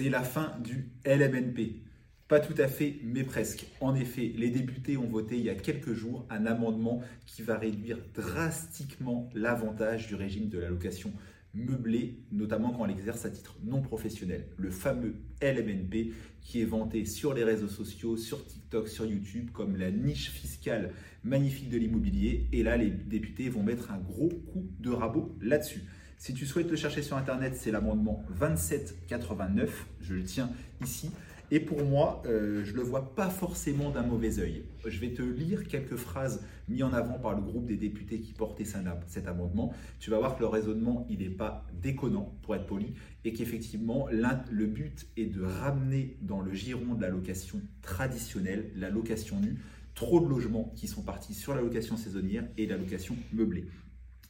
c'est la fin du LMNP. Pas tout à fait, mais presque. En effet, les députés ont voté il y a quelques jours un amendement qui va réduire drastiquement l'avantage du régime de l'allocation meublée, notamment quand on l'exerce à titre non professionnel. Le fameux LMNP qui est vanté sur les réseaux sociaux, sur TikTok, sur YouTube comme la niche fiscale magnifique de l'immobilier. Et là, les députés vont mettre un gros coup de rabot là-dessus. Si tu souhaites le chercher sur Internet, c'est l'amendement 2789. Je le tiens ici. Et pour moi, euh, je ne le vois pas forcément d'un mauvais œil. Je vais te lire quelques phrases mises en avant par le groupe des députés qui portaient cet amendement. Tu vas voir que le raisonnement, il n'est pas déconnant, pour être poli, et qu'effectivement, le but est de ramener dans le giron de la location traditionnelle, la location nue, trop de logements qui sont partis sur la location saisonnière et la location meublée.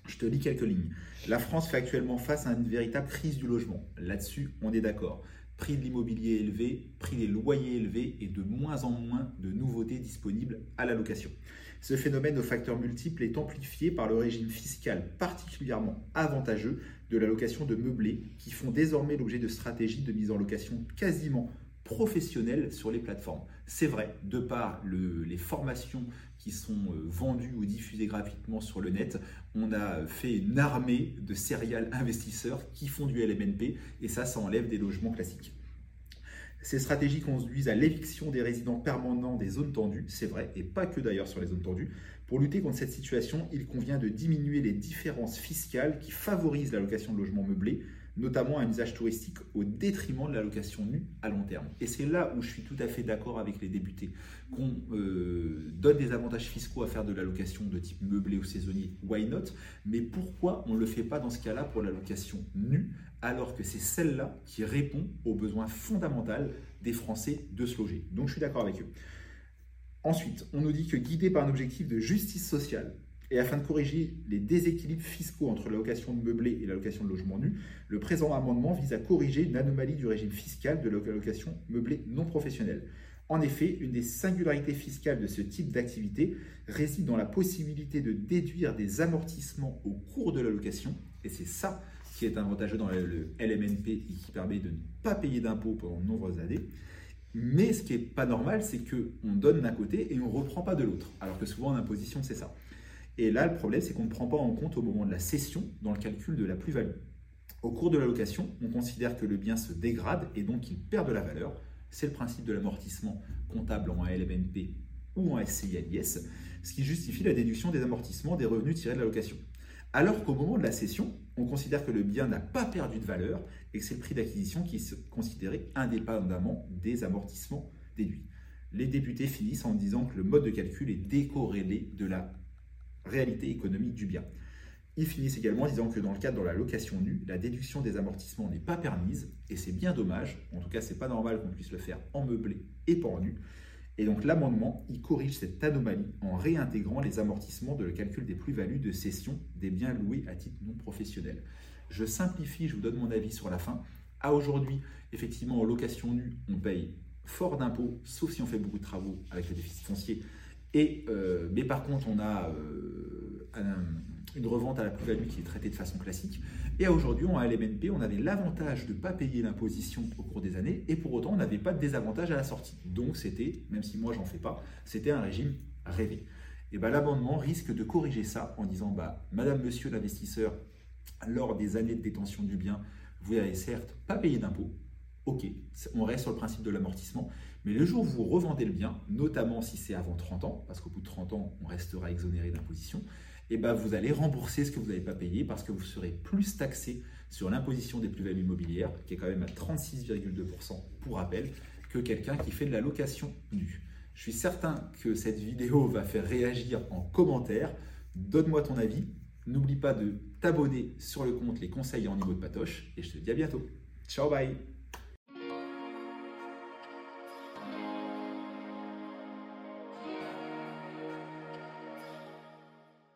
Je te lis quelques lignes. La France fait actuellement face à une véritable crise du logement. Là-dessus, on est d'accord prix de l'immobilier élevé, prix des loyers élevés et de moins en moins de nouveautés disponibles à la location. Ce phénomène aux facteurs multiples est amplifié par le régime fiscal particulièrement avantageux de la location de meublés qui font désormais l'objet de stratégies de mise en location quasiment professionnelles sur les plateformes. C'est vrai, de par les formations qui sont euh, vendues ou diffusées gratuitement sur le net, on a fait une armée de serial investisseurs qui font du LMNP et ça, ça enlève des logements classiques. Ces stratégies conduisent à l'éviction des résidents permanents des zones tendues, c'est vrai, et pas que d'ailleurs sur les zones tendues. Pour lutter contre cette situation, il convient de diminuer les différences fiscales qui favorisent la location de logements meublés, notamment un usage touristique au détriment de la location nue à long terme. Et c'est là où je suis tout à fait d'accord avec les députés. Qu'on euh, donne des avantages fiscaux à faire de la location de type meublé ou saisonnier, why not? Mais pourquoi on ne le fait pas dans ce cas-là pour la location nue, alors que c'est celle-là qui répond aux besoins fondamentaux des Français de se loger? Donc je suis d'accord avec eux. Ensuite, on nous dit que guidé par un objectif de justice sociale, et afin de corriger les déséquilibres fiscaux entre la location de meublé et la location de logement nu, le présent amendement vise à corriger une anomalie du régime fiscal de la location meublée non professionnelle. En effet, une des singularités fiscales de ce type d'activité réside dans la possibilité de déduire des amortissements au cours de la location, et c'est ça qui est avantageux dans le LMNP et qui permet de ne pas payer d'impôts pendant de nombreuses années. Mais ce qui n'est pas normal, c'est qu'on donne d'un côté et on ne reprend pas de l'autre. Alors que souvent en imposition, c'est ça. Et là, le problème, c'est qu'on ne prend pas en compte au moment de la cession dans le calcul de la plus-value. Au cours de la location, on considère que le bien se dégrade et donc il perd de la valeur. C'est le principe de l'amortissement comptable en LMNP ou en SCILIS, ce qui justifie la déduction des amortissements des revenus tirés de la location. Alors qu'au moment de la cession, on considère que le bien n'a pas perdu de valeur et que c'est le prix d'acquisition qui est considéré indépendamment des amortissements déduits. Les députés finissent en disant que le mode de calcul est décorrélé de la réalité économique du bien. Ils finissent également en disant que dans le cadre de la location nue, la déduction des amortissements n'est pas permise et c'est bien dommage. En tout cas, c'est pas normal qu'on puisse le faire en meublé et pas. Et donc l'amendement, il corrige cette anomalie en réintégrant les amortissements de le calcul des plus-values de cession des biens loués à titre non professionnel. Je simplifie, je vous donne mon avis sur la fin. À aujourd'hui, effectivement, en location nue, on paye fort d'impôts, sauf si on fait beaucoup de travaux avec le déficit foncier. Et, euh, mais par contre, on a euh, une revente à la plus-value qui est traitée de façon classique. Et aujourd'hui, en LMNP, on avait l'avantage de ne pas payer l'imposition au cours des années, et pour autant, on n'avait pas de désavantage à la sortie. Donc, c'était, même si moi, j'en fais pas, c'était un régime rêvé. Et ben, l'amendement risque de corriger ça en disant, bah, Madame, Monsieur l'investisseur, lors des années de détention du bien, vous n'avez certes pas payé d'impôts, ok, on reste sur le principe de l'amortissement, mais le jour où vous revendez le bien, notamment si c'est avant 30 ans, parce qu'au bout de 30 ans, on restera exonéré d'imposition, eh ben vous allez rembourser ce que vous n'avez pas payé parce que vous serez plus taxé sur l'imposition des plus-values immobilières, qui est quand même à 36,2% pour rappel, que quelqu'un qui fait de la location nue. Je suis certain que cette vidéo va faire réagir en commentaire. Donne-moi ton avis. N'oublie pas de t'abonner sur le compte Les Conseils en niveau de Patoche et je te dis à bientôt. Ciao, bye